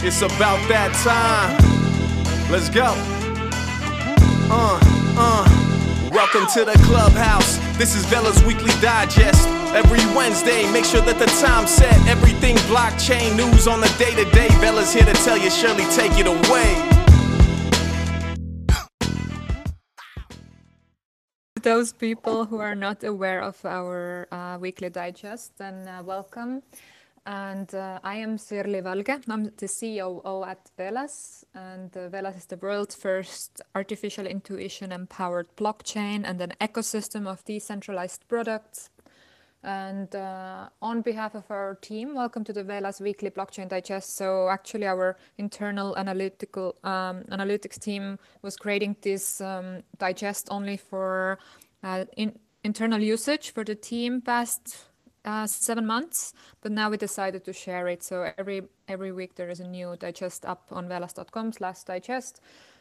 It's about that time. Let's go. Uh, uh. Welcome to the clubhouse. This is Velas Weekly Digest. Every Wednesday, make sure that the time's set. Everything blockchain news on the day to day. Velas here to tell you, Sirli, take it away. those people who are not aware of our uh, weekly digest, then uh, welcome. And uh, I am Sirli Valge. I'm the COO at Velas. And uh, Velas is the world's first artificial intuition empowered blockchain and an ecosystem of decentralized products. And uh, on behalf of our team, welcome to the Velas weekly blockchain digest. So actually, our internal analytical um, analytics team was creating this um, digest only for uh, in, internal usage for the team past uh, seven months, but now we decided to share it. So every every week there is a new digest up on velas.com slash digest.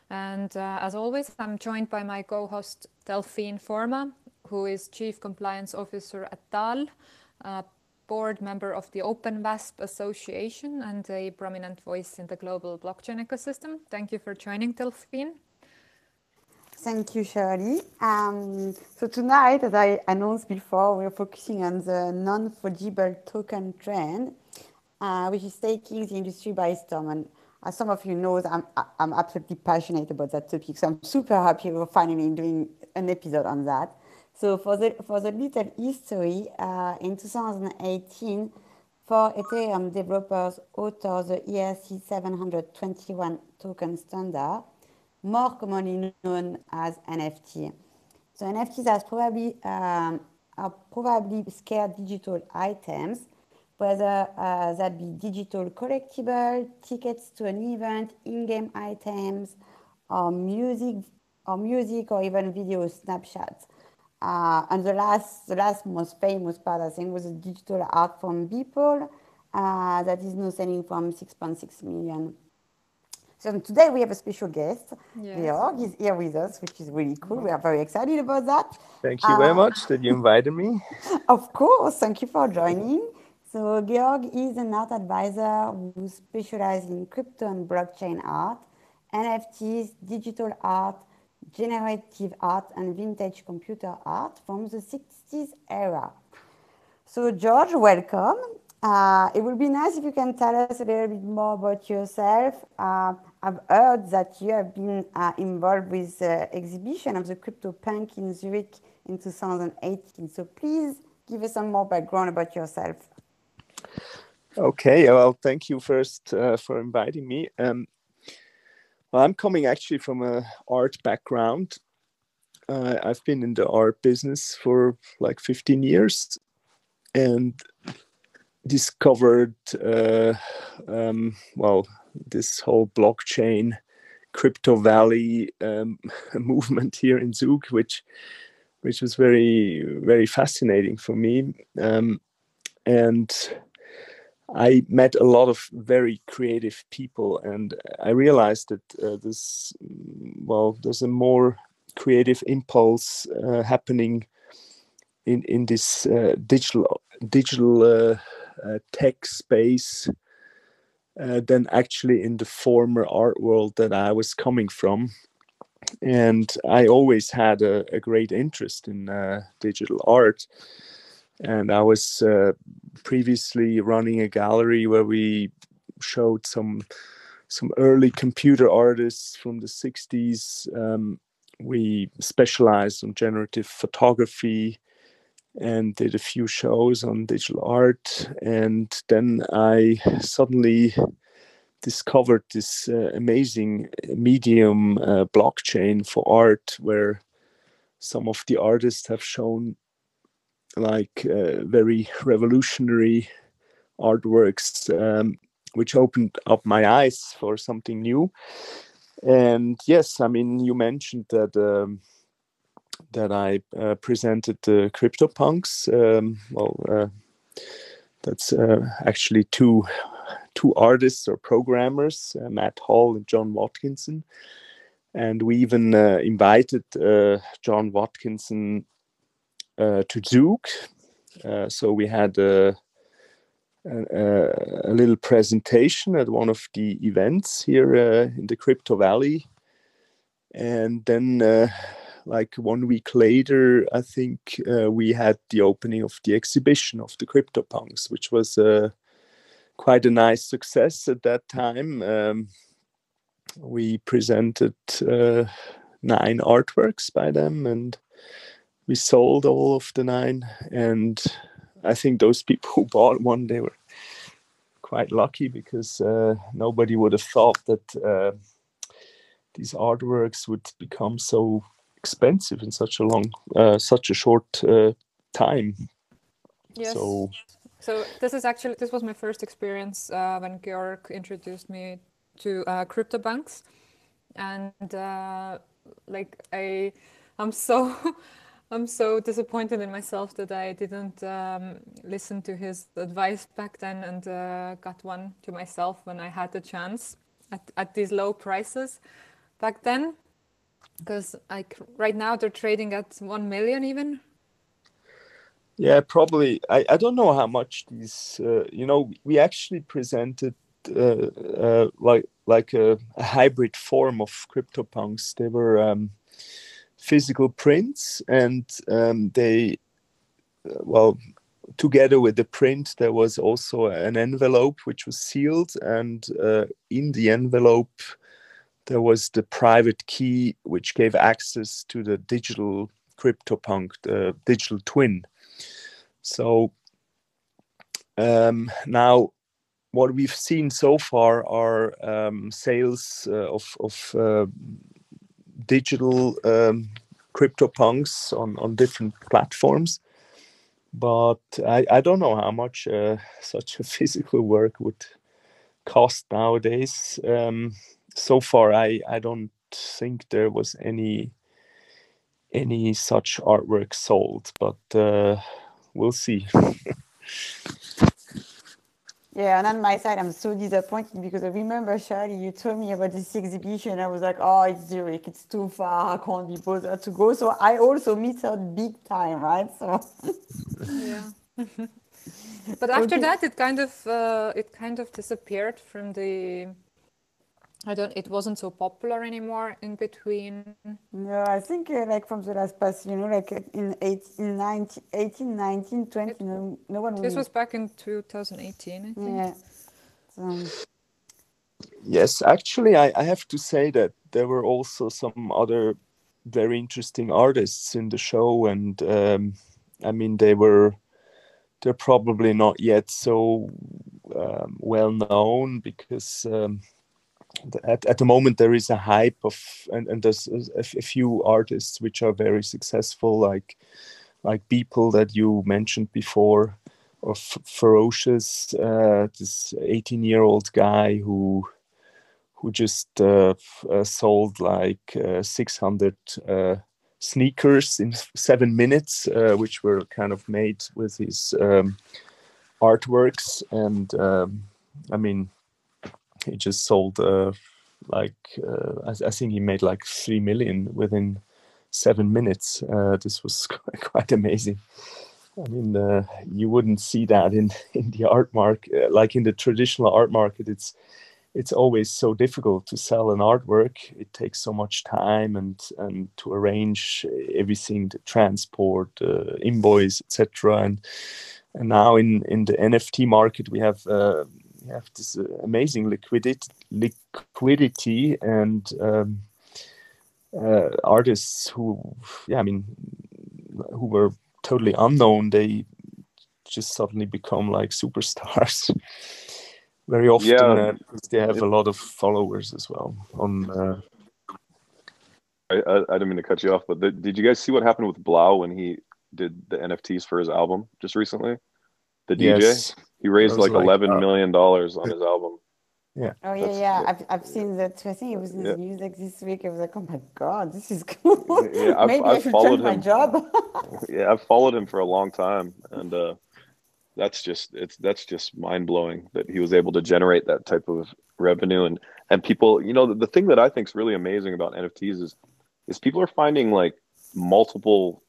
And uh, as always, I'm joined by my co-host Delphine Forma, who is Chief Compliance Officer at DAL, a board member of the OpenVASP Association and a prominent voice in the global blockchain ecosystem. Thank you for joining, Delphine. Thank you, Sirli. Um, so tonight, as I announced before, we're focusing on the non-fungible token trend, uh, which is taking the industry by storm. And as some of you know, I'm, I'm absolutely passionate about that topic. So I'm super happy we're finally doing an episode on that. So for the, for the little history, uh, in 2018, for Ethereum developers author the ERC 721 token standard, more commonly known as NFT. So NFTs are probably, um, are probably scarce digital items, whether uh, that be digital collectible, tickets to an event, in-game items, or music, or music, or even video snapshots. Uh, and the last, the last most famous part, I think, was a digital art from Beeple uh, that is now selling from 6.6 million so today we have a special guest. Yes. Georg is here with us, which is really cool. We are very excited about that. Thank you uh, very much that you invited me. Of course, thank you for joining. So Georg is an art advisor who specializes in crypto and blockchain art, NFTs, digital art, generative art, and vintage computer art from the 60s era. So George, welcome. Uh, it would be nice if you can tell us a little bit more about yourself. Uh, I've heard that you have been uh, involved with the exhibition of the crypto CryptoPunk in Zurich in 2018. So please give us some more background about yourself. Okay, well, thank you first uh, for inviting me. Um, well, I'm coming actually from a art background. Uh, I've been in the art business for like 15 years, and discovered uh, um, well this whole blockchain crypto valley um, movement here in Zug, which which was very very fascinating for me, um, and I met a lot of very creative people, and I realized that uh, this well there's a more creative impulse uh, happening in in this uh, digital digital uh, uh, tech space uh, than actually in the former art world that I was coming from. And I always had a, a great interest in uh, digital art. And I was uh, previously running a gallery where we showed some some early computer artists from the 60s. Um, we specialized on generative photography and did a few shows on digital art. And then I suddenly discovered this uh, amazing medium uh, blockchain for art where some of the artists have shown like uh, very revolutionary artworks um, which opened up my eyes for something new and yes i mean you mentioned that um, that I uh, presented the CryptoPunks. Um, well, uh, that's uh, actually two two artists or programmers, uh, Matt Hall and John Watkinson, and we even uh, invited uh, John Watkinson to Zug. so we had a, a, a, little presentation at one of the events here in the Crypto Valley, and then like one week later, I think uh, we had the opening of the exhibition of the CryptoPunks, which was uh, quite a nice success at that time. Um, we presented uh, nine artworks by them, and we sold all of the nine. And I think those people who bought one, they were quite lucky because uh, nobody would have thought that uh, these artworks would become so expensive in such a long, uh, such a short uh, time. Yes. So, so this is actually this was my first experience uh, when Georg introduced me to uh, CryptoPunks, and uh, like I, I'm so. I'm so disappointed in myself that I didn't um, listen to his advice back then and uh, got one to myself when I had the chance at, at these low prices back then because like right now they're trading at 1 million even. Yeah probably. I, I don't know how much these uh, you know we actually presented uh, uh, like like a, a, hybrid form of CryptoPunks. They were um, physical prints and um, they uh, well together with the print there was also an envelope which was sealed and uh, in the envelope there was the private key which gave access to the digital CryptoPunk, the digital twin. So um, now, what we've seen so far are um, sales uh, of, of uh, digital um, CryptoPunks on, on different platforms. But I, I don't know how much uh, such a physical work would cost nowadays. Um, so far I I don't think there was any any such artwork sold, but uh, we'll see. yeah, and on my side, I'm so disappointed because I remember, Charlie, you told me about this exhibition. I was like, oh, it's Zurich, it's too far, I can't be bothered to go. So I also missed out big time, right? So yeah. but after okay. that, it kind of uh, it kind of disappeared from the I don't. It wasn't so popular anymore in between. No, I think uh, like from the last past, you know, like in 18, 19, 18, 19, 20, it, no, no one. This was back in 2018, I think. Yeah. So. Yes, actually, I, I have to say that there were also some other very interesting artists in the show, and um, I mean, they were they're probably not yet so um, well known because. Um, at, at the moment there is a hype of and, and there's a, a few artists which are very successful like like Beeple that you mentioned before of FEWOCiOUS uh, this 18 year old guy who who just uh, uh, sold like uh, 600 uh, sneakers in seven minutes uh, which were kind of made with his um, artworks. And um, i mean he just sold uh, like uh, I, I, think he made like three million within seven minutes. Uh, this was quite amazing. I mean, uh, you wouldn't see that in in the art market, uh, like in the traditional art market. It's it's always so difficult to sell an artwork. It takes so much time and and to arrange everything, the transport, uh, invoice, etc. And and now in in the NFT market, we have uh, have this uh, amazing liquidity, liquidity and um, uh, artists who, yeah, I mean, who were totally unknown, they just suddenly become like superstars. Very often, yeah, uh, they have a lot of followers as well. On, uh, I, I, I, didn't mean to cut you off, but the, did you guys see what happened with 3LAU when he did the NFTs for his album just recently? The DJ. Yes. He raised like, like eleven uh, million dollars on his album. Yeah. Oh yeah, That's, yeah. I've I've seen that. I think it was in the yeah. news like this week. I was like, oh my god, this is cool. Yeah, I've, Maybe I've I should followed him. my job. yeah, I've followed him for a long time, and uh, that's just it's that's just mind blowing that he was able to generate that type of revenue and and people. You know, the, the thing that I think is really amazing about NFTs is is people are finding like multiple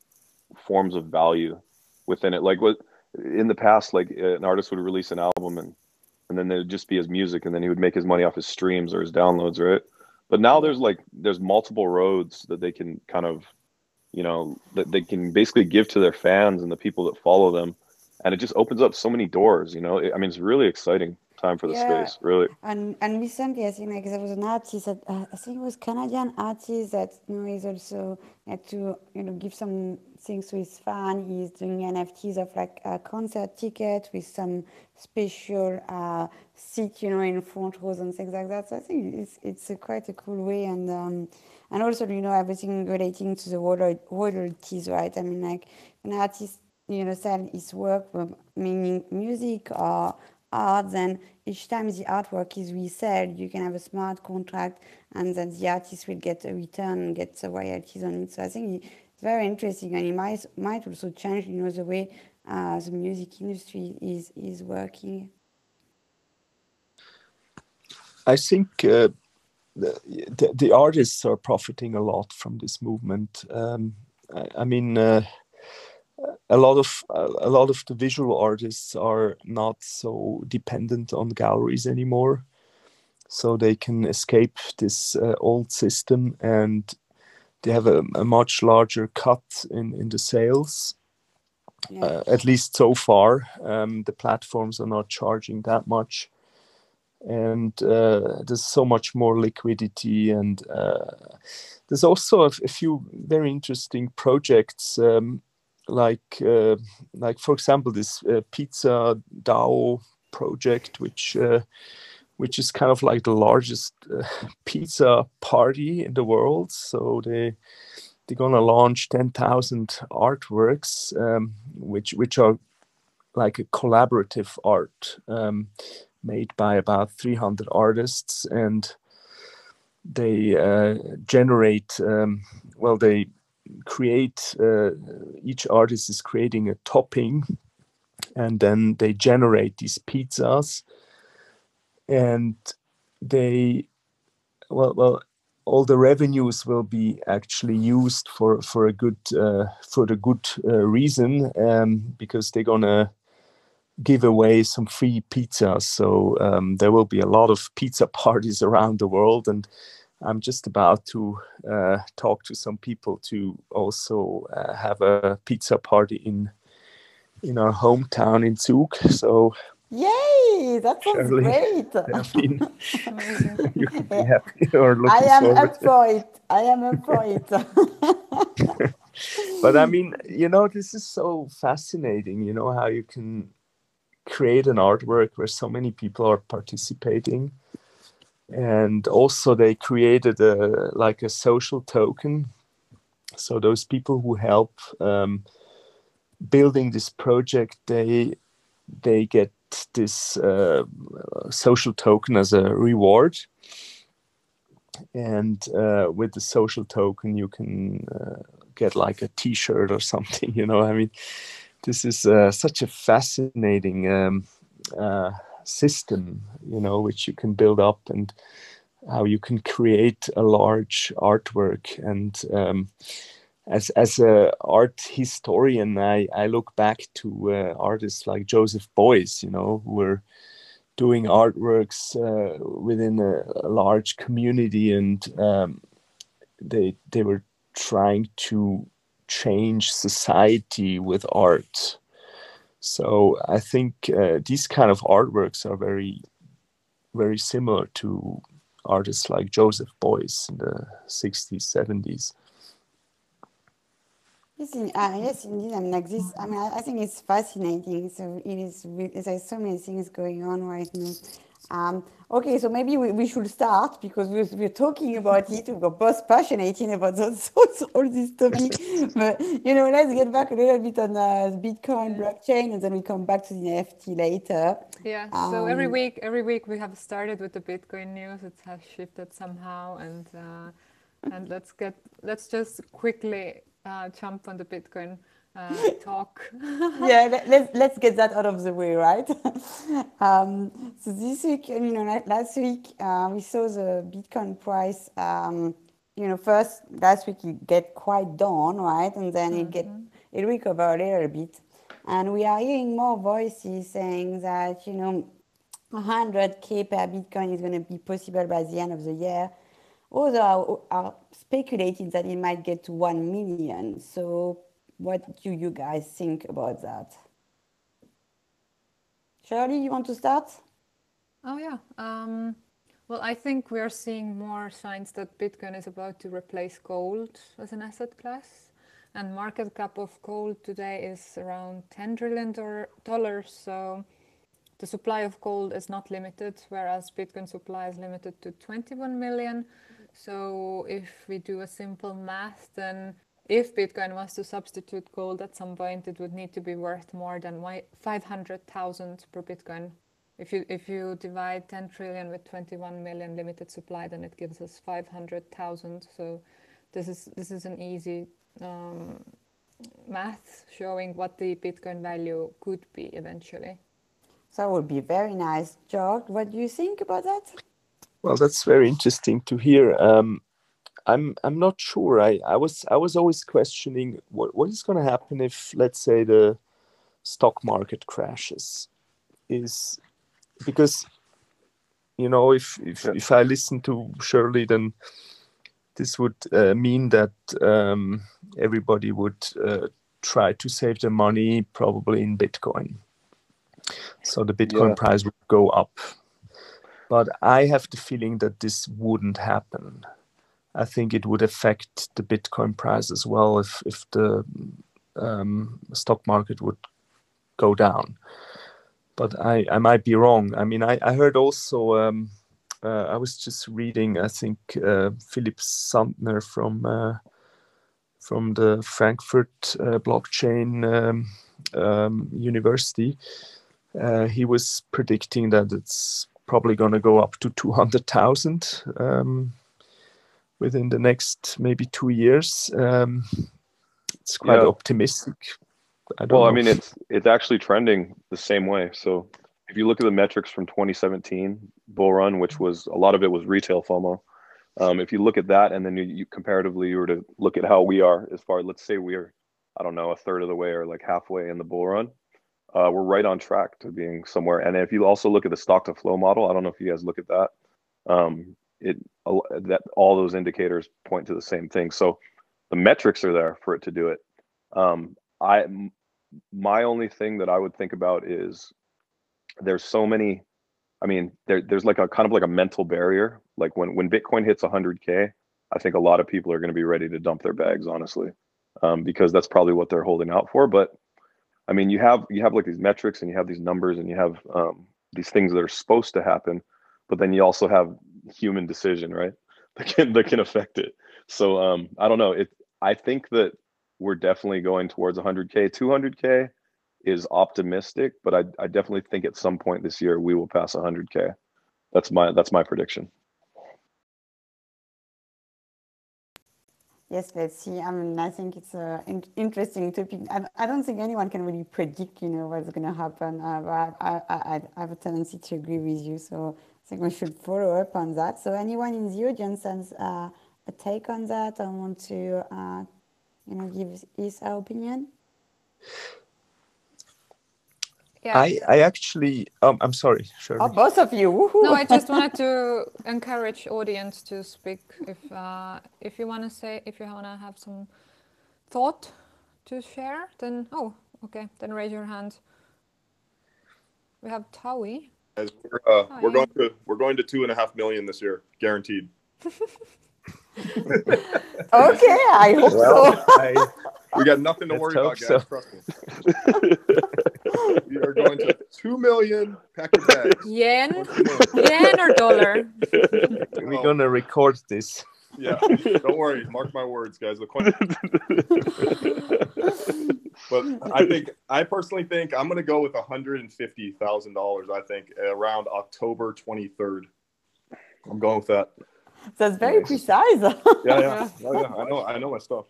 forms of value within it. Like what in the past, like an artist would release an album and and then there'd just be his music, and then he would make his money off his streams or his downloads, right? But now there's like there's multiple roads that they can kind of, you know, that they can basically give to their fans and the people that follow them, and it just opens up so many doors. You know, I mean, it's really exciting time for the yeah. space, really. And and recently, I think like there was an artist that uh, I think it was Canadian artist that you know is also had to you know give some things with fan. He's doing NFTs of like a concert ticket with some special uh, seat, you know, in front rows and things like that. So I think it's it's a quite a cool way and. Um, and also, you know, everything relating to the royalties, right? I mean, like an artist, you know, sell his work, meaning music or art, then each time the artwork is resold, you can have a smart contract and then the artist will get a return and get the royalties on it. So I think very interesting and it might, might also change, you know, the way uh, the music industry is, is working. I think uh, the, the, the, artists are profiting a lot from this movement. Um, I, I, mean, uh, a lot of a lot of the visual artists are not so dependent on galleries anymore so they can escape this uh, old system and they have a, a, much larger cut in in the sales yeah. uh, at least so far um, the platforms are not charging that much and uh, there's so much more liquidity and uh, there's also a, a, few very interesting projects um, like uh, like for example this uh, pizza DAO project which uh, which is kind of like the largest uh, pizza party in the world. So they they're gonna launch 10,000 artworks um, which which are like a collaborative art um, made by about 300 artists. And they uh, generate um, well they create uh, each artist is creating a topping and then they generate these pizzas and they well well all the revenues will be actually used for for a good uh, for the good uh, reason um, because they're gonna give away some free pizzas so um, there will be a lot of pizza parties around the world and I'm just about to uh, talk to some people to also uh, have a pizza party in in our hometown in Zug. So Yay! That sounds Sirli, great. you could be happy or looking I am up for it. I am up for it. but I mean, you know, this is so fascinating. You know how you can create an artwork where so many people are participating and also they created a like a social token so those people who help um, building this project they they get this uh, social token as a reward. And uh, with the social token you can uh, get like a t-shirt or something you know? I mean this is uh, such a fascinating um, uh, system you know which you can build up and how you can create a large artwork and um, as as a art historian i i look back to uh, artists like joseph beuys you know who were doing artworks uh, within a, a, large community and um, they they were trying to change society with art so I think uh, these kind of artworks are very, very similar to artists like Joseph Beuys in the 60s, 70s. Yes, uh, yes, indeed. I mean, like this. I mean, I, I think it's fascinating. So it is. There's so many things going on right now. Um, okay, so maybe we, we should start because we're, we're talking about it. We're both passionate about those, all these topics. but, you know, let's get back a little bit on uh, Bitcoin blockchain and then we come back to the NFT later. Yeah, um, so every um, week, every week we have started with the Bitcoin news. It has shifted somehow and, uh, and let's get, let's just quickly uh, jump on the Bitcoin uh, talk. yeah, let, let's let's get that out of the way, right? um, so this week, you know, last week uh, we saw the Bitcoin price. Um, you know, first last week it get quite down, right, and then mm-hmm. it get it recover a little bit. And we are hearing more voices saying that, you know, 100K per Bitcoin is going to be possible by the end of the year. Others are, are speculating that it might get to 1 million. So, what do you guys think about that? Sirli, you want to start? Oh, yeah. Um, well, I think we are seeing more signs that Bitcoin is about to replace gold as an asset class and market cap of gold today is around 10 trillion dollars so the supply of gold is not limited whereas bitcoin supply is limited to 21 million so if we do a simple math then if bitcoin was to substitute gold at some point it would need to be worth more than 500,000 per bitcoin if you if you divide 10 trillion with 21 million limited supply then it gives us 500,000 so this is this is an easy um, math showing what the Bitcoin value could be eventually. So that would be very nice. George, what do you think about that? Well, that's very interesting to hear. Um, I'm I'm not sure. I, I was I was always questioning what, what is going to happen if let's say the stock market crashes. Is because you know if if, if I listen to Sirli then this would uh, mean that um, everybody would uh, try to save their money probably in Bitcoin. So the Bitcoin yeah. price would go up. But I have the feeling that this wouldn't happen. I think it would affect the Bitcoin price as well if, if the um, stock market would go down. But I, I might be wrong. I mean, I, I heard also um, uh, I was just reading, I think uh, Philipp Sandner from uh, from the Frankfurt uh, blockchain um, um, university. Uh, he was predicting that it's probably going to go up to 200,000 um, within the next maybe two years. Um, it's quite yeah. optimistic. I well, know. I mean, it's it's actually trending the same way. So if you look at the metrics from 2017 bull run, which was a lot of it was retail FOMO. Um, if you look at that and then you, you, comparatively you were to look at how we are as far, let's say we are, I don't know, a third of the way or like halfway in the bull run, uh, we're right on track to being somewhere. And if you also look at the stock to flow model, I don't know if you guys look at that. Um, it that all those indicators point to the same thing. So the metrics are there for it to do it. Um, I my only thing that I would think about is there's so many i mean there, there's like a kind of like a mental barrier like when when bitcoin hits 100k i think a lot of people are going to be ready to dump their bags honestly um, because that's probably what they're holding out for but i mean you have you have like these metrics and you have these numbers and you have um, these things that are supposed to happen but then you also have human decision right that can that can affect it so um, i don't know it i think that we're definitely going towards 100k 200k is optimistic, but I, I definitely think at some point this year we will pass 100k. That's my that's my prediction. Yes, let's see. I mean, I think it's an interesting topic. I, I don't think anyone can really predict, you know, what's going to happen. Uh, but I, I, I have a tendency to agree with you. So I think we should follow up on that. So anyone in the audience has uh, a take on that I want to, uh, you know, give his opinion? Yeah. I, I actually, um, I'm sorry, sure. Oh, both of you. No, I just wanted to encourage audience to speak. If uh, if you want to say, if you want to have some thought to share, then oh, okay, then raise your hand. We have Tawi. As we're, uh, we're going to we're going to two and a half million this year, guaranteed. okay, I hope well, so. I, we got nothing to worry about, guys. So. Trust me. we are going to two million pack of bags. Yen, yen or dollar? We're gonna record this. Yeah, don't worry. Mark my words, guys. but I think I personally think I'm gonna go with hundred and fifty thousand dollars. I think around October 23rd. I'm going with that. That's very nice. precise. yeah, yeah, oh, yeah. I know. I know my stuff.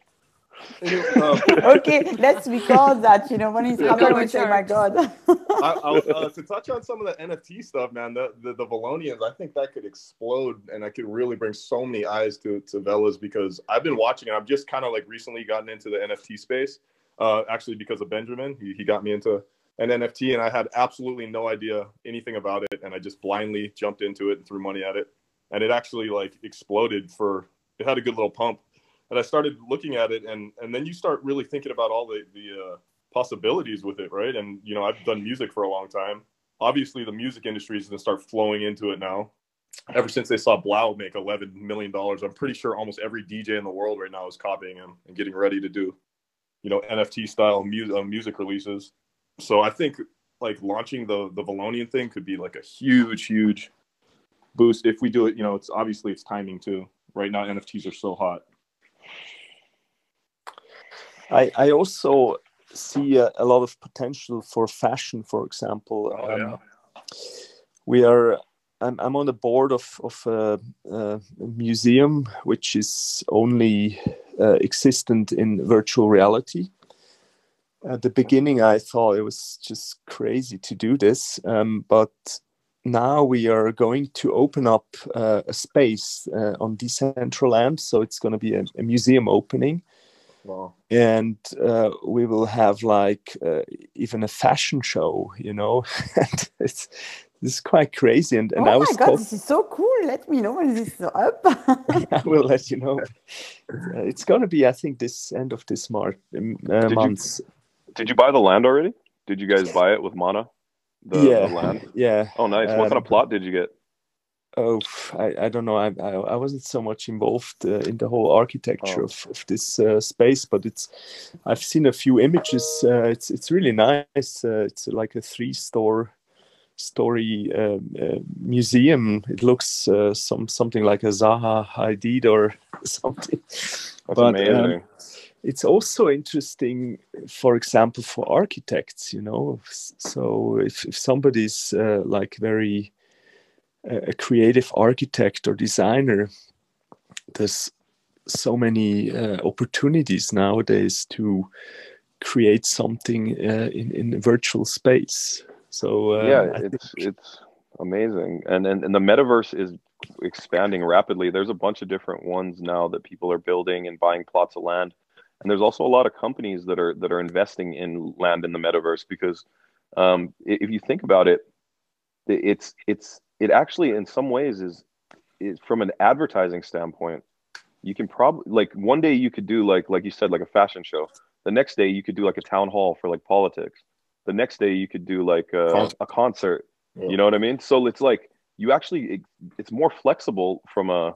Um, okay, let's record that. You know, when he's coming, we say, "My God." I, uh, to touch on some of the NFT stuff, man, the, the the Vallonians, I think that could explode, and I could really bring so many eyes to to Velas because I've been watching, and I've just kind of like recently gotten into the NFT space. uh, actually because of Benjamin. He, he got me into an NFT, and I had absolutely no idea anything about it, and I just blindly jumped into it and threw money at it, and it actually like exploded for. It had a good little pump, and I started looking at it, and and then you start really thinking about all the the uh, possibilities with it, right? And you know, I've done music for a long time. Obviously, the music industry is going to start flowing into it now. Ever since they saw 3LAU make 11 million dollars, I'm pretty sure almost every DJ in the world right now is copying him and getting ready to do, you know, NFT style mu- uh, music releases. So I think like launching the the Valonian thing could be like a huge, huge boost if we do it. You know, it's obviously it's timing too. Right now, NFTs are so hot. I, I also see a, a lot of potential for fashion, for example. Oh, yeah. Um, we are. I'm, I'm on the board of of a, a museum which is only uh, existent in virtual reality. At the beginning, I thought it was just crazy to do this, um, but now we are going to open up uh, a space uh, on Decentraland. So it's going to be a, a museum opening Wow. and uh, we will have like uh, even a fashion show you know and it's this is quite crazy and, and oh i my was god, talk- this is so cool. Let me know when this is up. i will let you know Uh, it's going to be i think this end of this mar- um, uh, Did you- month Did you buy the land already? Did you guys buy it with Mana? The, yeah the land. yeah Oh, nice. what kind Um, of plot did you get? Oh I, I don't know I, I, I wasn't so much involved uh, in the whole architecture Oh. of, of this uh, space but it's i've seen a few images uh, it's it's really nice uh, it's like a three store story um, uh, museum it looks uh, some something like a zaha hadid or something That's but, um, amazing. it's also interesting for example for architects you know so if, if somebody's uh, like very a creative architect or designer there's so many uh, opportunities nowadays to create something uh, in in a virtual space. So uh, yeah, I it's think- it's amazing, and, and and the metaverse is expanding rapidly. There's a bunch of different ones now that people are building and buying plots of land, and there's also a lot of companies that are that are investing in land in the metaverse because um, if you think about it, it's it's it actually in some ways is, is from an advertising standpoint. You can probably like one day you could do like like you said like a fashion show. The next day you could do like a town hall for like politics. The next day you could do like a, Concert. a concert. Yeah. You know what I mean? So it's like you actually it, it's more flexible from a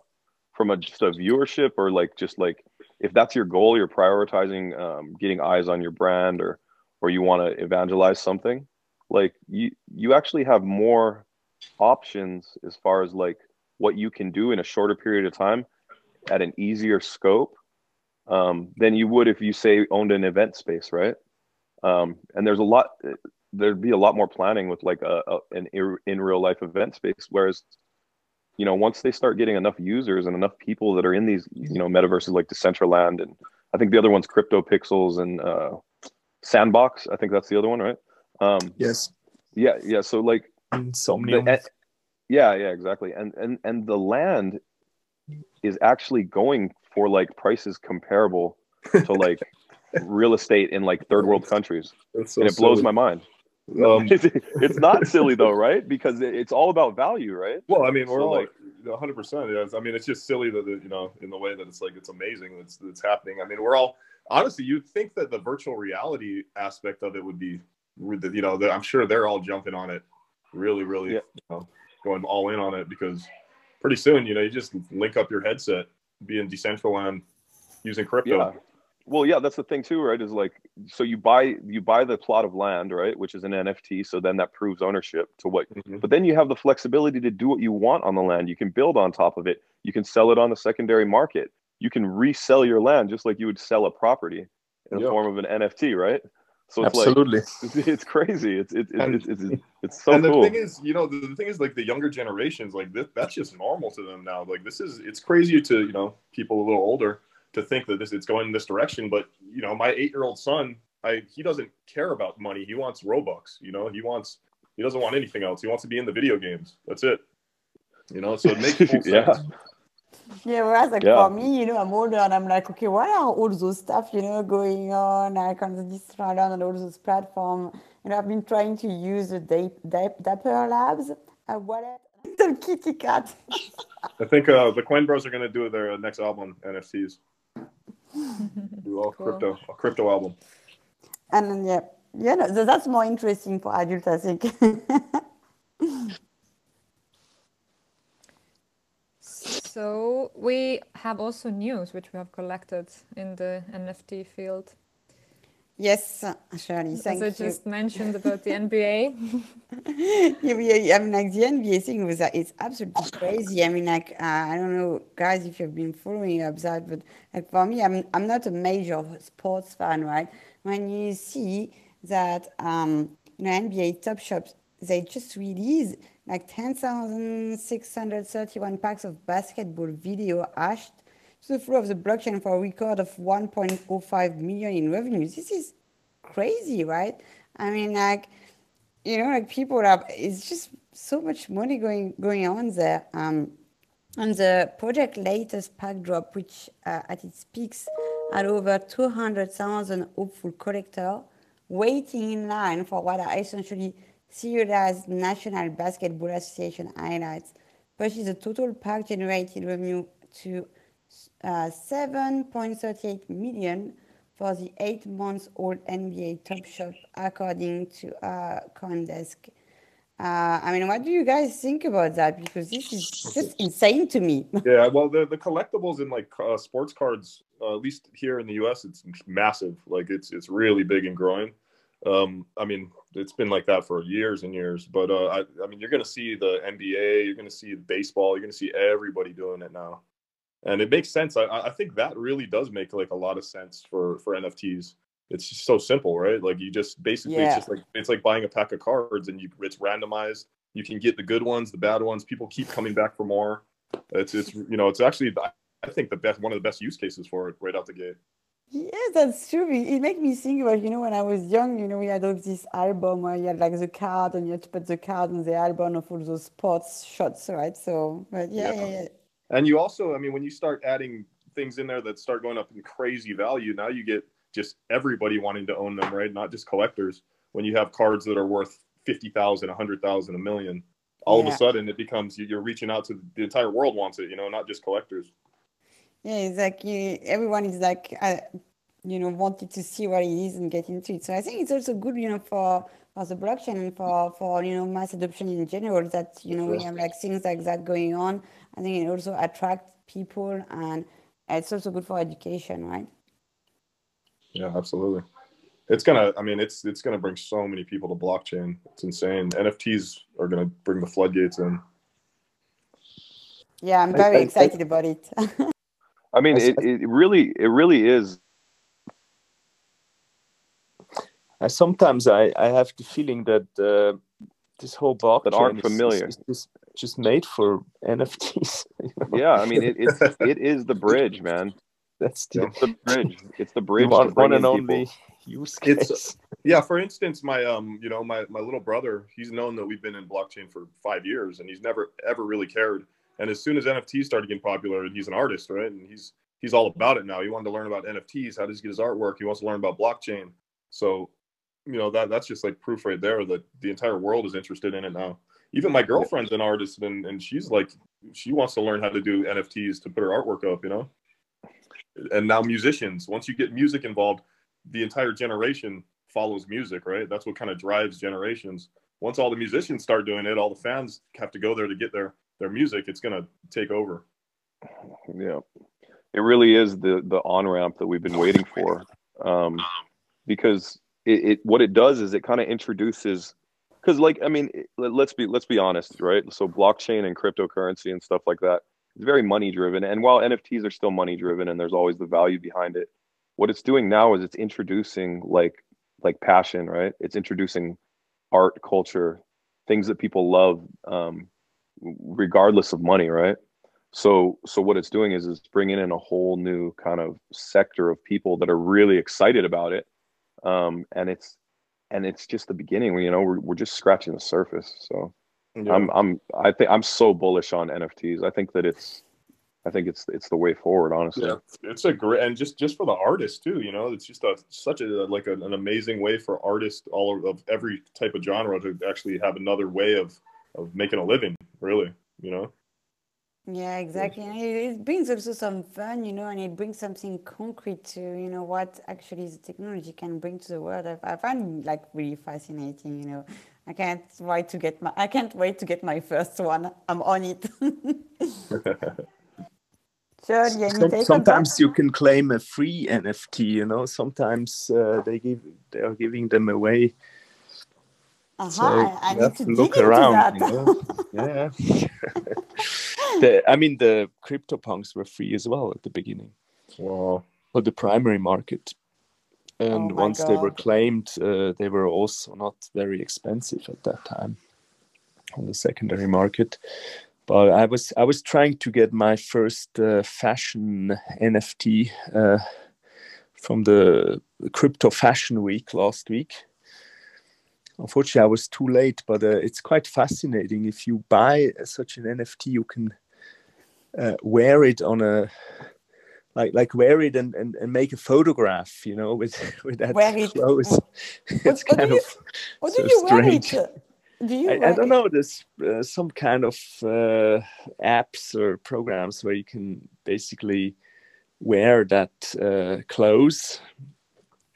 from a just a viewership or like just like if that's your goal, you're prioritizing um, getting eyes on your brand or or you want to evangelize something. Like you you actually have more options as far as like what you can do in a shorter period of time at an easier scope um, than you would if you say owned an event space, right? Um, and there's a lot, there'd be a lot more planning with like a, a an ir- in real life event space. Whereas, you know, once they start getting enough users and enough people that are in these, you know, metaverses like Decentraland, and I think the other one's Cryptovoxels and uh, Sandbox. I think that's the other one, right? Um, yes yeah, yeah. So like insomnium the- yeah, yeah, exactly. And and and the land is actually going for like prices comparable to like real estate in like third world countries, so and it blows silly. my mind. Um, it's not silly though, right? Because it's all about value, right? well, I mean, we're So, all like- like 100. percent I mean, it's just silly that you know, in the way that it's like it's amazing that's that's happening. I mean, we're all honestly, you'd think that the virtual reality aspect of it would be, you know, I'm sure they're all jumping on it, really, really, Yeah. you know, going all in on it because pretty soon, you know, you just link up your headset, being decentralized, using crypto. Yeah. Well, yeah, that's the thing too, right? Is like so you buy you buy the plot of land, right, which is an NFT. So then that proves ownership to what Mhm. But then you have the flexibility to do what you want on the land. You can build on top of it. You can sell it on the secondary market. You can resell your land just like you would sell a property in the form of an NFT, right? So it's absolutely like it's crazy. It's it's And- it's, it's, it's, it's so and the cool. thing is, you know, the, the thing is, like the younger generations, like this, that's just normal to them now. Like this is, it's crazy to you know people a little older to think that this it's going in this direction. But you know, my eight-year-old son, I he doesn't care about money. He wants Robux. You know, he wants he doesn't want anything else. He wants to be in the video games. That's it. You know, so it makes full sense. Yeah. Yeah, whereas like Yeah. for me, you know, I'm older and I'm like, okay, what are all those stuff, you know, going on like on the Discord and all those platforms? You know, I've been trying to use the Dap- Dap- Dapper Labs uh, wallet, the kitty cat. I think uh, the Coin Bros are gonna do their next album NFTs. do all Cool. crypto, a crypto album. And then, yeah, yeah, no, so that's more interesting for adults, I think. So we have also news which we have collected in the NFT field. yes, Sirli, As thank I you. just mentioned about the NBA. Yeah, I mean, like the NBA thing was that it's absolutely crazy. I mean, like uh, I don't know, guys, if you've been following up that, but like for me, I'm I'm not a major sports fan, right? When you see that, um, you know, NBA Top Shots, they just released like ten thousand six hundred thirty-one packs of basketball video hashed to the Flow of the blockchain for a record of 1.05 million in revenues. This is crazy, right? I mean, like you know, like people are, it's just so much money going going on there. Um, and the project latest pack drop, which uh, at its peaks had over 200,000 hopeful collectors waiting in line for what are essentially serialized National Basketball Association highlights, pushes the total park generated revenue to uh, 7.38 million for the eight months old NBA Top Shot, according to uh, Coindesk. Uh, I mean, what do you guys think about that? Because this is just insane to me. Yeah, well, the the collectibles in like uh, sports cards, uh, at least here in the U.S., it's massive. Like it's it's really big and growing. Um, I mean, it's been like that for years and years. But uh, I, I mean, you're going to see the NBA, you're going to see baseball, you're going to see everybody doing it now, and it makes sense. I, I think that really does make like a lot of sense for for NFTs. It's just so simple, right? Like you just basically, Yeah. it's just like it's like buying a pack of cards, and you it's randomized. You can get the good ones, the bad ones. People keep coming back for more. It's it's you know it's actually I think the best one of the best use cases for it right out the gate. Yes, that's true. It, it made me think about, you know, when I was young, you know, we had all this album where you had like the card and you had to put the card on the album of all those sports shots, right? So, but yeah, Yeah. yeah, yeah. And you also, I mean, when you start adding things in there that start going up in crazy value, now you get just everybody wanting to own them, right? Not just collectors. When you have cards that are worth fifty thousand, a hundred thousand, a million, all of a sudden it becomes you're reaching out to the entire world wants it, you know, not just collectors. Yeah, it's like you, everyone is like, uh, you know, wanted to see what it is and get into it. So I think it's also good, you know, for for the blockchain and for for you know mass adoption in general that you know we have like things like that going on. I think it also attracts people and it's also good for education, right? Yeah, absolutely. It's gonna. I mean, it's it's gonna bring so many people to blockchain. It's insane. NFTs are gonna bring the floodgates in. Yeah, I'm very I- I- excited about it. I mean, I- it, it really, it really is. I sometimes I, I have the feeling that uh, this whole blockchain aren't is- is- familiar. is, just, just made for NFTs. you know? Yeah, I mean, it, it's it is the bridge, man. That's the It's the bridge. It's the the bridge one, to bring one and in only people. use It's- Yeah, for instance, my um, you know, my my little brother, he's known that we've been in blockchain for five years, and he's never ever really cared. And as soon as NFTs started getting popular, and he's an artist, right? And he's he's all about it now. He wanted to learn about NFTs. How does he get his artwork? He wants to learn about blockchain. So, you know, that that's just like proof right there that the entire world is interested in it now. Even my girlfriend's an artist, and and she's like, she wants to learn how to do NFTs to put her artwork up, you know. And now musicians, once you get music involved, the entire generation follows music, right? That's what kind of drives generations. Once all the musicians start doing it, all the fans have to go there to get their their music. It's gonna take over. Yeah, it really is the the on ramp that we've been waiting for, um, because it, it what it does is it kind of introduces, because like I mean, let- let's be let's be honest, right? So blockchain and cryptocurrency and stuff like that, it's very money driven. And while NFTs are still money driven and there's always the value behind it, what it's doing now is it's introducing like like passion, right? It's introducing art, culture, things that people love, um, regardless of money, right? So, so what it's doing is it's bringing in a whole new kind of sector of people that are really excited about it, um, and it's and it's just the beginning. You know, we're we're just scratching the surface. So, I'm I'm I think I'm so bullish on NFTs. I think that it's I think it's it's the way forward, honestly. Yeah, it's a great and just just for the artist too. You know, it's just a such a like a, an amazing way for artists all of every type of genre to actually have another way of of making a living. Really, you know. Yeah, exactly. And it, it brings also some fun, you know, and it brings something concrete to, you know, what actually the technology can bring to the world. I, I find like really fascinating, you know. I can't wait to get my I can't wait to get my first one. I'm on it. Sure, Some, sometimes you can claim a free NFT. You know, sometimes uh, they give they are giving them away. Uh-huh. So I need to look around. You know? yeah. the, I mean, the crypto punks were free as well at the beginning. Wow. For the primary market, and oh once God. they were claimed, uh, they were also not very expensive at that time on the secondary market but I was I was trying to get my first uh, fashion NFT uh, from the crypto fashion week last week. Unfortunately, I was too late, but uh, it's quite fascinating. If you buy such an NFT, you can uh, wear it on a like like wear it and, and, and make a photograph, you know, with with that wear clothes. It. it's what, kind of you, what so do you strange. wear it? Do you I, I, don't know. There's uh, some kind of uh, apps or programs where you can basically wear that uh, clothes.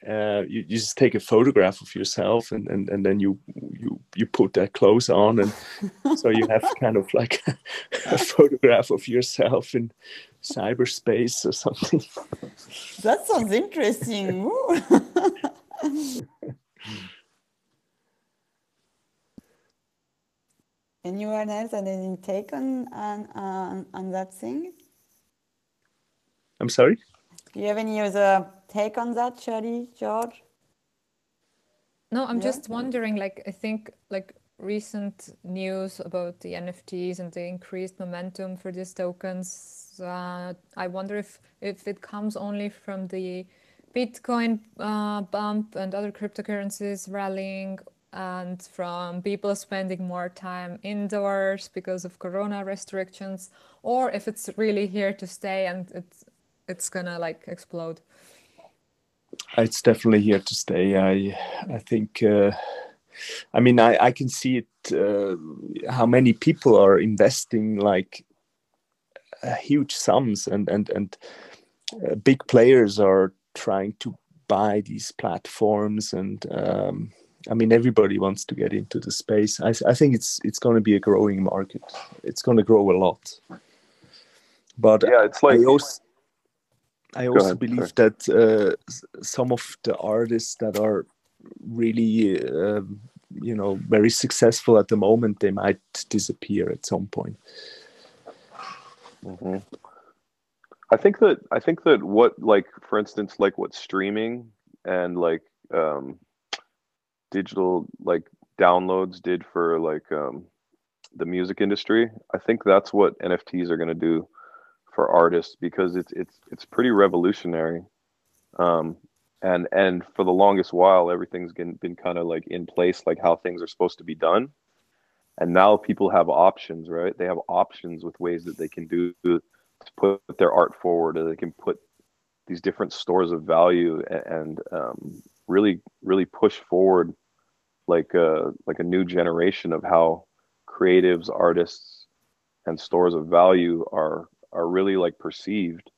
Uh, you, you, just take a photograph of yourself and, and, and then you you you put that clothes on and so you have kind of like a, photograph of yourself in cyberspace or something. That sounds interesting. Anyone else had any take on on on, on that thing? I'm sorry. Do you have any other take on that, Sirli, Georg? No, I'm yeah. just wondering. Like, I think like recent news about the NFTs and the increased momentum for these tokens. Uh, I wonder if if it comes only from the Bitcoin uh, bump and other cryptocurrencies rallying, and from people spending more time indoors because of corona restrictions or if it's really here to stay and it's it's gonna like explode it's definitely here to stay i i think uh, i mean i i can see it uh, how many people are investing like uh, huge sums and and and uh, big players are trying to buy these platforms and um, I mean, everybody wants to get into the space. I, I think it's it's going to be a growing market. It's going to grow a lot. But yeah, it's like also, I also ahead, believe sorry. that uh, some of the artists that are really, uh, you know, very successful at the moment, they might disappear at some point. Mm-hmm. I think that I think that what like for instance like what streaming and like um, digital like downloads did for like um, the music industry. I think that's what NFTs are going to do for artists because it's it's it's pretty revolutionary. Um, and and for the longest while, everything's been been kind of like in place, like how things are supposed to be done. And now people have options, right? They have options with ways that they can do to put their art forward, or they can put these different stores of value and, and um, really really push forward like a like a new generation of how creatives artists and stores of value are are really like perceived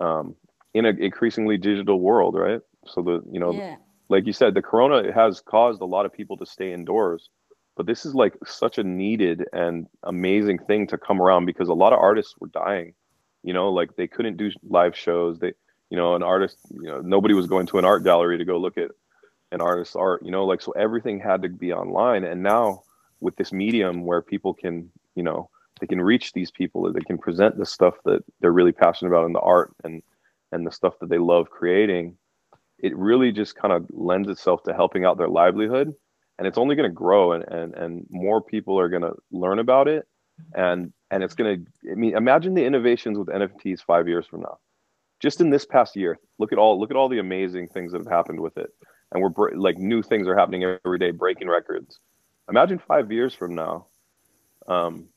um, in an increasingly digital world right so the you know yeah. like you said the corona has caused a lot of people to stay indoors but this is like such a needed and amazing thing to come around because a lot of artists were dying you know like they couldn't do live shows they you know, an artist, you know, nobody was going to an art gallery to go look at an artist's art, you know, like so everything had to be online. And now with this medium where people can, you know, they can reach these people, they can present the stuff that they're really passionate about in the art and and the stuff that they love creating, it really just kind of lends itself to helping out their livelihood. And it's only going to grow and, and and more people are going to learn about it. And and it's going to I mean imagine the innovations with NFTs 5 years from now just in this past year look at all look at all the amazing things that have happened with it and we're like new things are happening every day breaking records imagine five years from now um,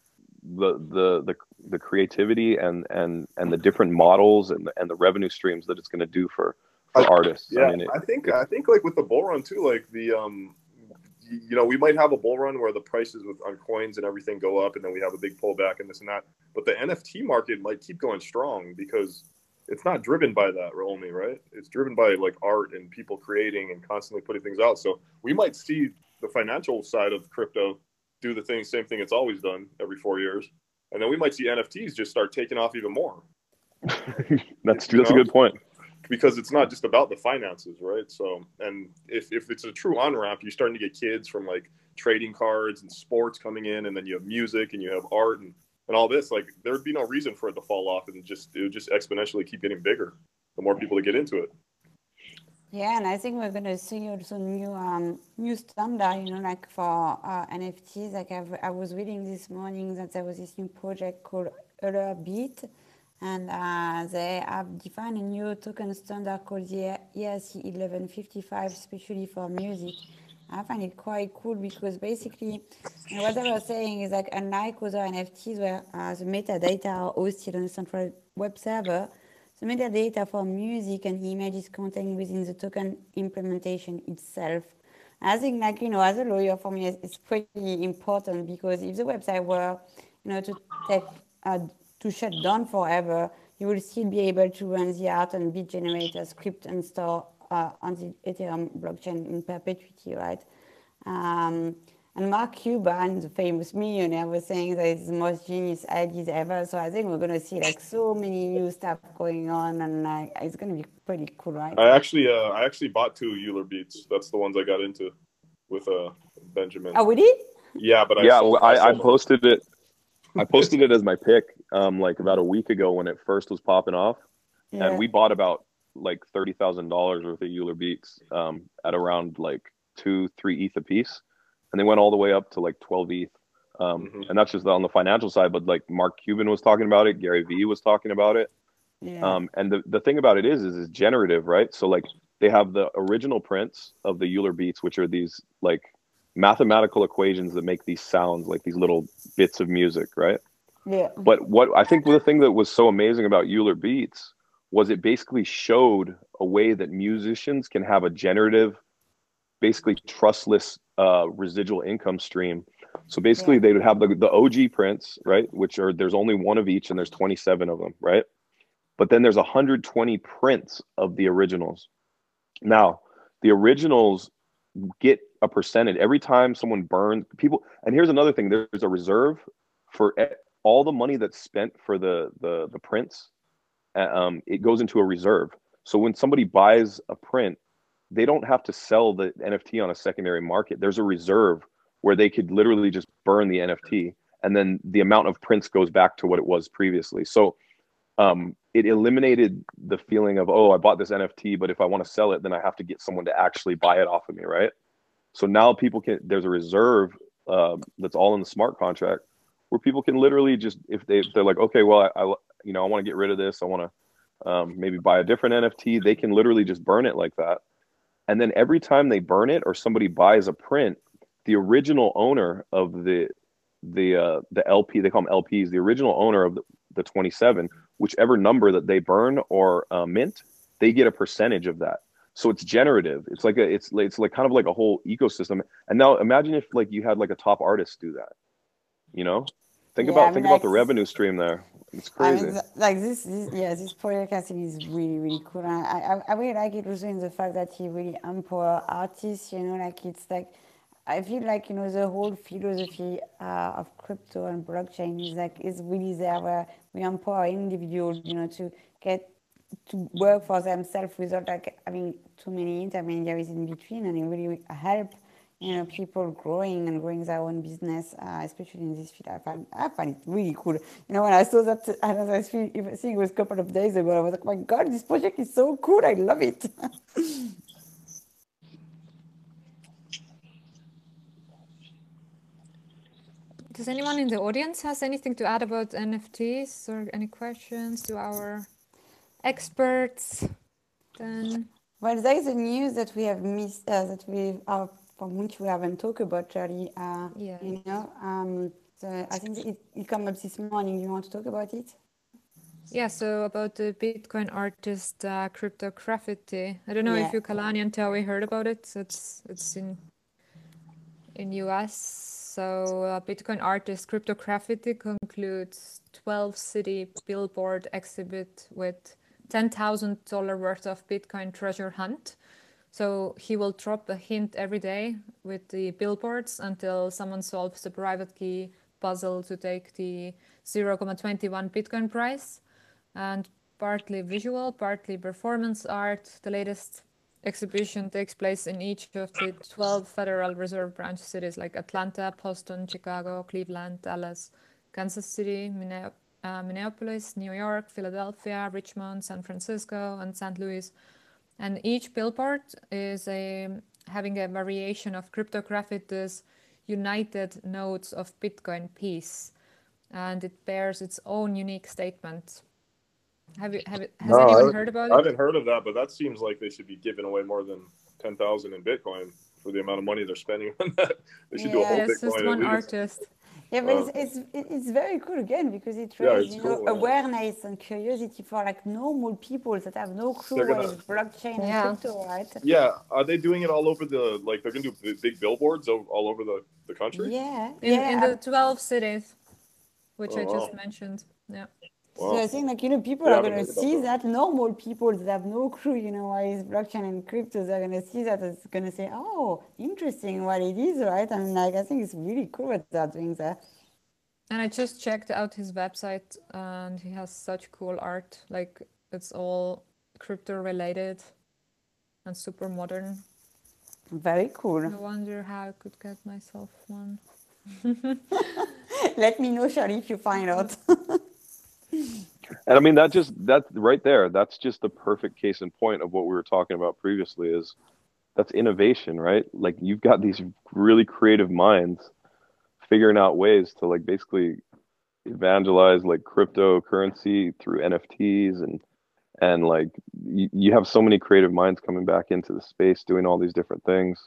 the the the the creativity and and and the different models and the, and the revenue streams that it's going to do for for I- artists. Yeah, I mean, it, I think I think like with the bull run too, like the um, you know, we might have a bull run where the prices with on coins and everything go up, and then we have a big pullback and this and that. But the NFT market might keep going strong because it's not driven by that only, right? It's driven by like art and people creating and constantly putting things out. So we might see the financial side of crypto do the thing, same thing it's always done every four years, and then we might see NFTs just start taking off even more. that's you that's a good point. because it's not just about the finances, right? So, and if, if it's a true on ramp, you're starting to get kids from like trading cards and sports coming in, and then you have music and you have art and, and all this. Like, there would be no reason for it to fall off, and just it would just exponentially keep getting bigger the more people that get into it. Yeah, and I think we're gonna see also new um, new standard, you know, like for uh, NFTs. Like I've, I was reading this morning that there was this new project called Euler Beat, and uh, they have defined a new token standard called the ERC 1155, especially for music. I find it quite cool because basically what they were saying is like unlike other NFTs where uh, the metadata are hosted on a central web server, the metadata for music and image is contained within the token implementation itself. I think, like you know, as a lawyer, for me, it's pretty important because if the website were, you know, to take uh, to shut down forever, you will still be able to run the art and beat generator script and store uh, on the Ethereum blockchain in perpetuity, right? Um, and Mark Cuban, the famous millionaire, was saying that it's the most genius ideas ever. So I think we're going to see like so many new stuff going on, and like it's going to be pretty cool, right? I actually, uh, I actually bought two Euler beats. That's the ones I got into with uh, Benjamin. Oh, we did? Yeah, but I yeah, sold- well, I, I sold them. posted it. I posted it as my pick, um, like about a week ago when it first was popping off, Yeah. and we bought about like thirty thousand dollars worth of Euler Beats um, at around like two, three ETH a piece, and they went all the way up to like twelve ETH. Um, Mhm. And that's just on the financial side, but like Mark Cuban was talking about it, Gary Vee was talking about it, yeah. um, and the, the thing about it is, is it's generative, right? So like they have the original prints of the Euler beats, which are these like mathematical equations that make these sounds, like these little bits of music, right? yeah. But what I think the thing that was so amazing about Euler beats was it basically showed a way that musicians can have a generative, basically trustless uh, residual income stream. So basically, Yeah. they would have the, the OG prints, right? Which are there's only one of each, and there's 27 of them, right? But then there's 120 prints of the originals. Now, the originals get a percentage every time someone burns people. And here's another thing: there's a reserve for all the money that's spent for the the the prints. uh, Um, it goes into a reserve. So when somebody buys a print, they don't have to sell the NFT on a secondary market. There's a reserve where they could literally just burn the NFT, and then the amount of prints goes back to what it was previously. So um, it eliminated the feeling of oh, I bought this NFT, but if I want to sell it, then I have to get someone to actually buy it off of me, right? So now people can. There's a reserve uh, that's all in the smart contract where people can literally just if they if they're like okay, well I, I you know I want to get rid of this, I want to um, maybe buy a different NFT. They can literally just burn it like that, and then every time they burn it or somebody buys a print, the original owner of the the uh, the LP they call them LPs, the original owner of the, the 27, whichever number that they burn or uh, mint, they get a percentage of that. So it's generative. It's like a it's it's like kind of like a whole ecosystem. And now imagine if like you had like a top artist do that. You know, think Yeah, I about mean, think about the revenue stream there. It's I crazy. mean, like this, this, yeah, this I is really, really cool. And I, I, I really like it also in the fact that he really empower artists. You know, like it's like I feel like you know the whole philosophy uh, of crypto and blockchain is like is really there where we empower individuals, you know, to get to work for themselves without like having too many intermediaries in between, and it really help you know people growing and growing their own business, uh, especially in this field. I find I find it really cool. You know, when I saw that, I was think it was a couple of days ago. I was like, my God, this project is so cool. I love it. Does anyone in the audience has anything to add about NFTs or any questions to our experts? Then Well, there is a news that we have missed, uh, that we uh, from which we haven't talked about, Charlie. Uh, Yeah. You know, um, I think it, it came up this morning. You want to talk about it? Yeah, so about the Bitcoin artist uh, Cryptograffiti. I don't know Yeah. if you Kalani and Tawi heard about it. It's it's in in US. So uh, Bitcoin artist Cryptograffiti concludes 12 city billboard exhibit with $10,000 worth of Bitcoin treasure hunt. So he will drop a hint every day with the billboards until someone solves the private key puzzle to take the 0.21 Bitcoin price. And partly visual, partly performance art. The latest exhibition takes place in each of the 12 Federal Reserve branch cities like Atlanta, Boston, Chicago, Cleveland, Dallas, Kansas City, uh, Minneapolis, New York, Philadelphia, Richmond, San Francisco, and St. Louis. And each billboard is a, having a variation of Cryptograffiti's united nodes of Bitcoin piece, and it bears its own unique statement. Have you have it, has No, anyone heard about it? I haven't heard of that, but that seems like they should be giving away more than ten thousand in Bitcoin for the amount of money they're spending on that. They should do a whole it's Bitcoin just one artist. Yeah, but Uh, it's, it's it's very cool again because it raises it's you know, cool, yeah. awareness and curiosity for like normal people that have no clue They're what gonna- is blockchain Yeah. and crypto, right? Yeah, are they doing it all over the like? They're gonna do big- big billboards all over the the country. Yeah, In, yeah. in the 12 cities, which Oh, I just wow. mentioned. Yeah. So I think like you know people Yeah, are gonna see that. that. normal people that have no clue, you know, why is blockchain and crypto, they're gonna see that it's gonna say, oh, interesting what it is, right? And like I think it's really cool what they're doing there. And I just checked out his website and he has such cool art. Like it's all crypto related and super modern. Very cool. I wonder how I could get myself one. Let me know, Charlie, if you find out. And I mean that just that right there, that's just the perfect case in point of what we were talking about previously is that's innovation, right? Like you've got these really creative minds figuring out ways to like basically evangelize like cryptocurrency through NFTs and and like you, you have so many creative minds coming back into the space doing all these different things.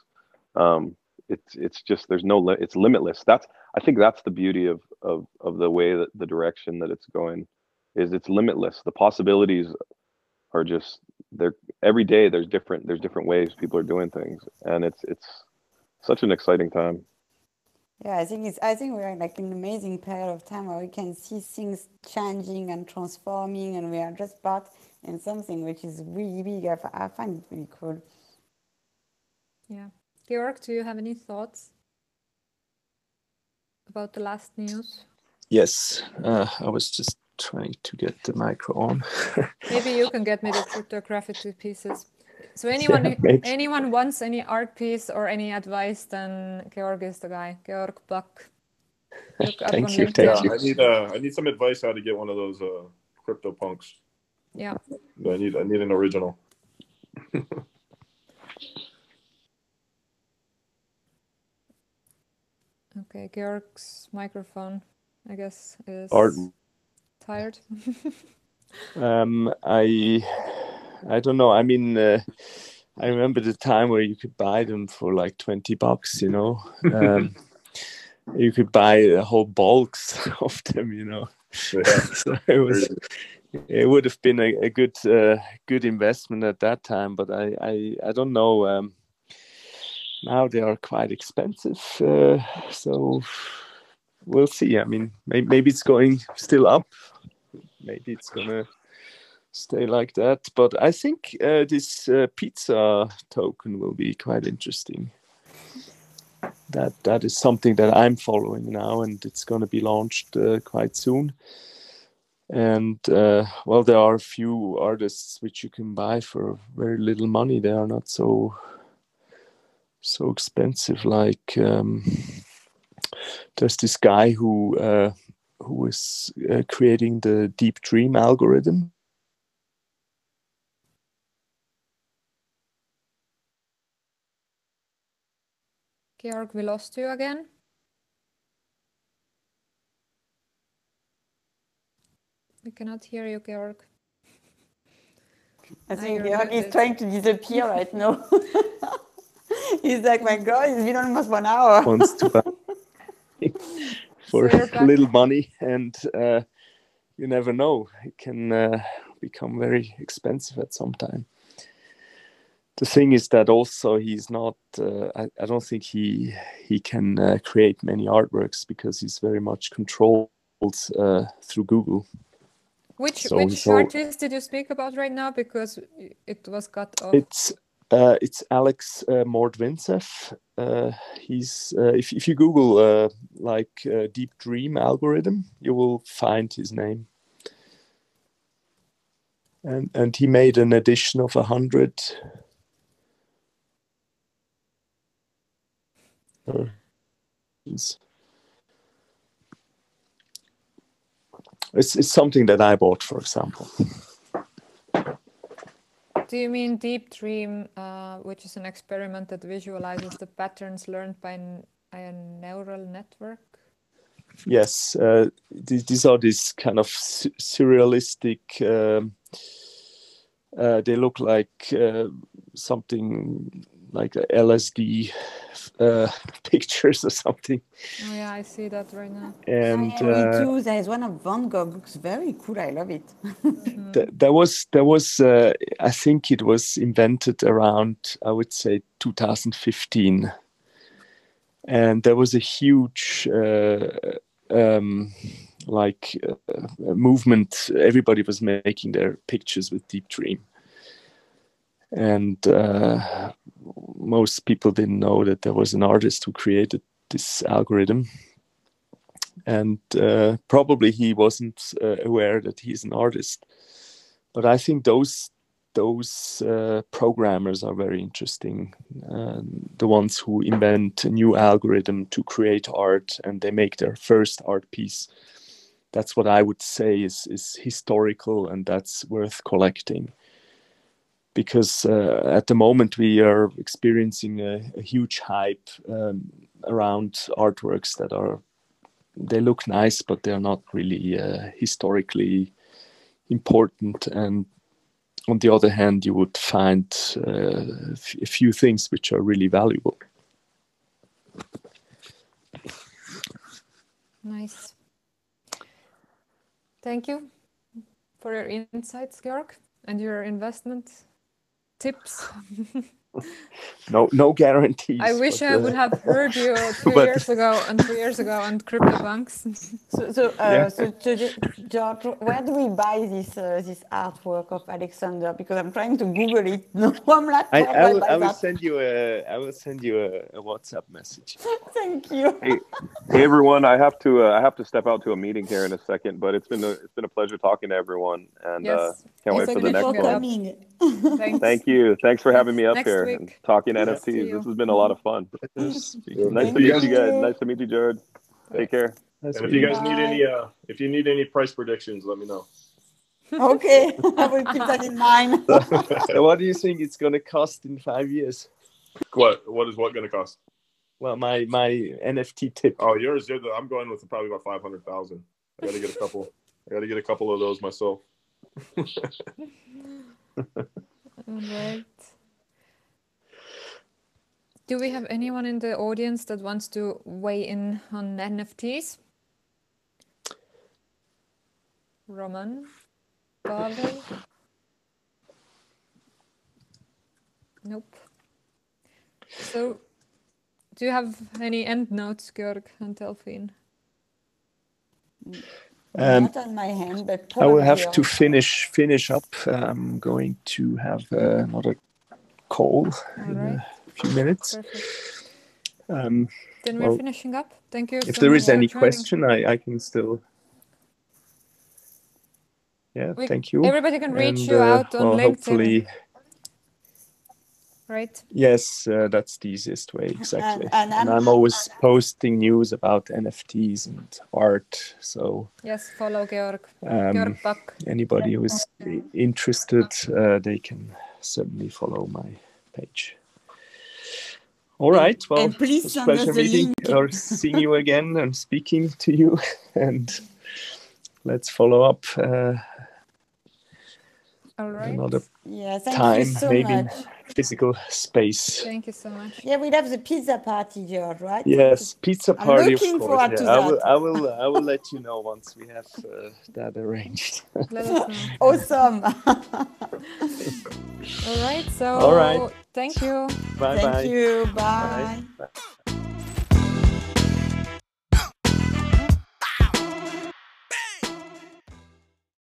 Um, it's it's just there's no li- it's limitless. That's I think that's the beauty of of of the way that the direction that it's going is it's limitless. The possibilities are just they're every day there's different there's different ways people are doing things and it's it's such an exciting time. Yeah, I think it's. I think we're in like an amazing period of time where we can see things changing and transforming, and we are just part in something which is really big. I find it really cool. Yeah. Georg, do you have any thoughts about the last news? Yes, uh, I was just trying to get the micro on. Maybe you can get me the Cryptograffiti pieces. So anyone who- anyone wants any art piece or any advice, then Georg is the guy. Georg Bak. Look up Thank you, LinkedIn. thank Yeah, you. I need uh, I need some advice how to get one of those uh, crypto punks. Yeah. I need I need an original. Okay, Georg's microphone, I guess, is Art. tired. Um, I I don't know. I mean, uh, I remember the time where you could buy them for like twenty bucks. You know, um, you could buy a whole bulks of them. You know, Yeah. so it was. It would have been a, a good uh, good investment at that time, but I I, I don't know. Um, now they are quite expensive, uh, so we'll see. I mean, maybe, maybe it's going still up maybe it's gonna stay like that. But I think uh, this uh, pizza token will be quite interesting. That that is something that I'm following now, and it's gonna be launched uh, quite soon. And uh, well, there are a few artists which you can buy for very little money. They are not so so expensive. Like um, there's this guy who uh, who is uh, creating the deep dream algorithm. Georg, we lost you again. We cannot hear you, Georg. I think you're Georg is trying to disappear right now. He's like, my God, it's been almost one hour. Wants to buy for So little money, and uh, you never know; it can uh, become very expensive at some time. The thing is that also he's not. Uh, I, I don't think he he can uh, create many artworks because he's very much controlled uh, through Google. Which So- which so- artist did you speak about right now? Because it was cut off. It's uh, it's Alex uh, Mordvintsev. Uh, he's uh, if if you Google uh, like uh, Deep Dream algorithm, you will find his name. And and he made an edition of a hundred. It's it's something that I bought, for example. Do you mean Deep Dream, uh, which is an experiment that visualizes the patterns learned by a neural network? Yes, uh, th- these are these kind of su- surrealistic. Um, uh, they look like uh, something like a LSD uh, pictures or something, Oh yeah, I see that right now. and I am uh, too. There is one of Van Gogh. Looks very cool. I love it. th- there was there was uh, I think it was invented around I would say 2015, and there was a huge uh, um, like uh, movement. Everybody was making their pictures with Deep Dream, and uh, most people didn't know that there was an artist who created this algorithm. And uh, probably he wasn't uh, aware that he's an artist but I think those those uh, programmers are very interesting. Um, the ones who invent a new algorithm to create art and they make their first art piece. That's what I would say is is historical and that's worth collecting. Because uh, at the moment we are experiencing a, a huge hype um, around artworks that are they look nice, but they're not really uh, historically important. And on the other hand you would find uh, f- a few things which are really valuable. Nice. Thank you for your insights, Georg, and your investment Tipps. no no guarantees I wish but, I uh, would have heard you two But- years ago and three years ago on CryptoPunks. So, so, uh, Yeah. so, so Ge- Georg, where do we buy this uh, this artwork of Alexander? Because I'm trying to Google it. No, I'm like, I, I, will, I will send you a I will send you a, a WhatsApp message. Thank you. Hey, hey everyone! I have to uh, I have to step out to a meeting here in a second, but it's been a, it's been a pleasure talking to everyone, and uh, Yes. can't wait for the for next for that. one. coming. Thank you. Thanks for having me up Next here week. and talking See NFTs. This has been a lot of fun. Nice Thank to meet you guys. you. Nice to meet you, Jared. Take care. That's And if you guys need any, uh, if you need any price predictions, let me know. okay, I will keep that in mind. So what do you think it's going to cost in five years? What? What is what going to cost? Well, my my NFT tip. Oh, yours. You're the, I'm going with probably about five hundred thousand. I got to get a couple. I got to get a couple of those myself. All right. Do we have anyone in the audience that wants to weigh in on NFTs? Roman? Pavel? Nope. So, do you have any end notes, Georg and Delphine? Um, Not on my hand, but I will have to finish finish up. I'm going to have uh, another call in Alright. A few minutes. Perfect. Um, Then we're Well, finishing up. Thank you. if so there much is for any joining. question, I, I can still. Yeah, We- thank you. Everybody can reach And, you uh, out on well, LinkedIn, hopefully, right? yes, uh, that's the easiest way exactly. and And, I'm- I'm always posting news about NFTs and art. So Yes, follow Georg. um, Georg Bak. anybody who is interested, uh, they can certainly follow my page. All right. Well, and please it was a send us pleasure the meeting link. or seeing you again and speaking to you. And let's follow up uh, All right. another Yeah, thank time, you so maybe. much. Physical space. Thank you so much. Yeah, we'd have the pizza party, Georg, right? Yes, pizza I'm party. looking of course. forward yeah. to I will. I will. I will let you know once we have uh, that arranged. Let us know. Awesome. All right. So All right. thank you. bye Thank bye. you. Bye. Bye. Bye.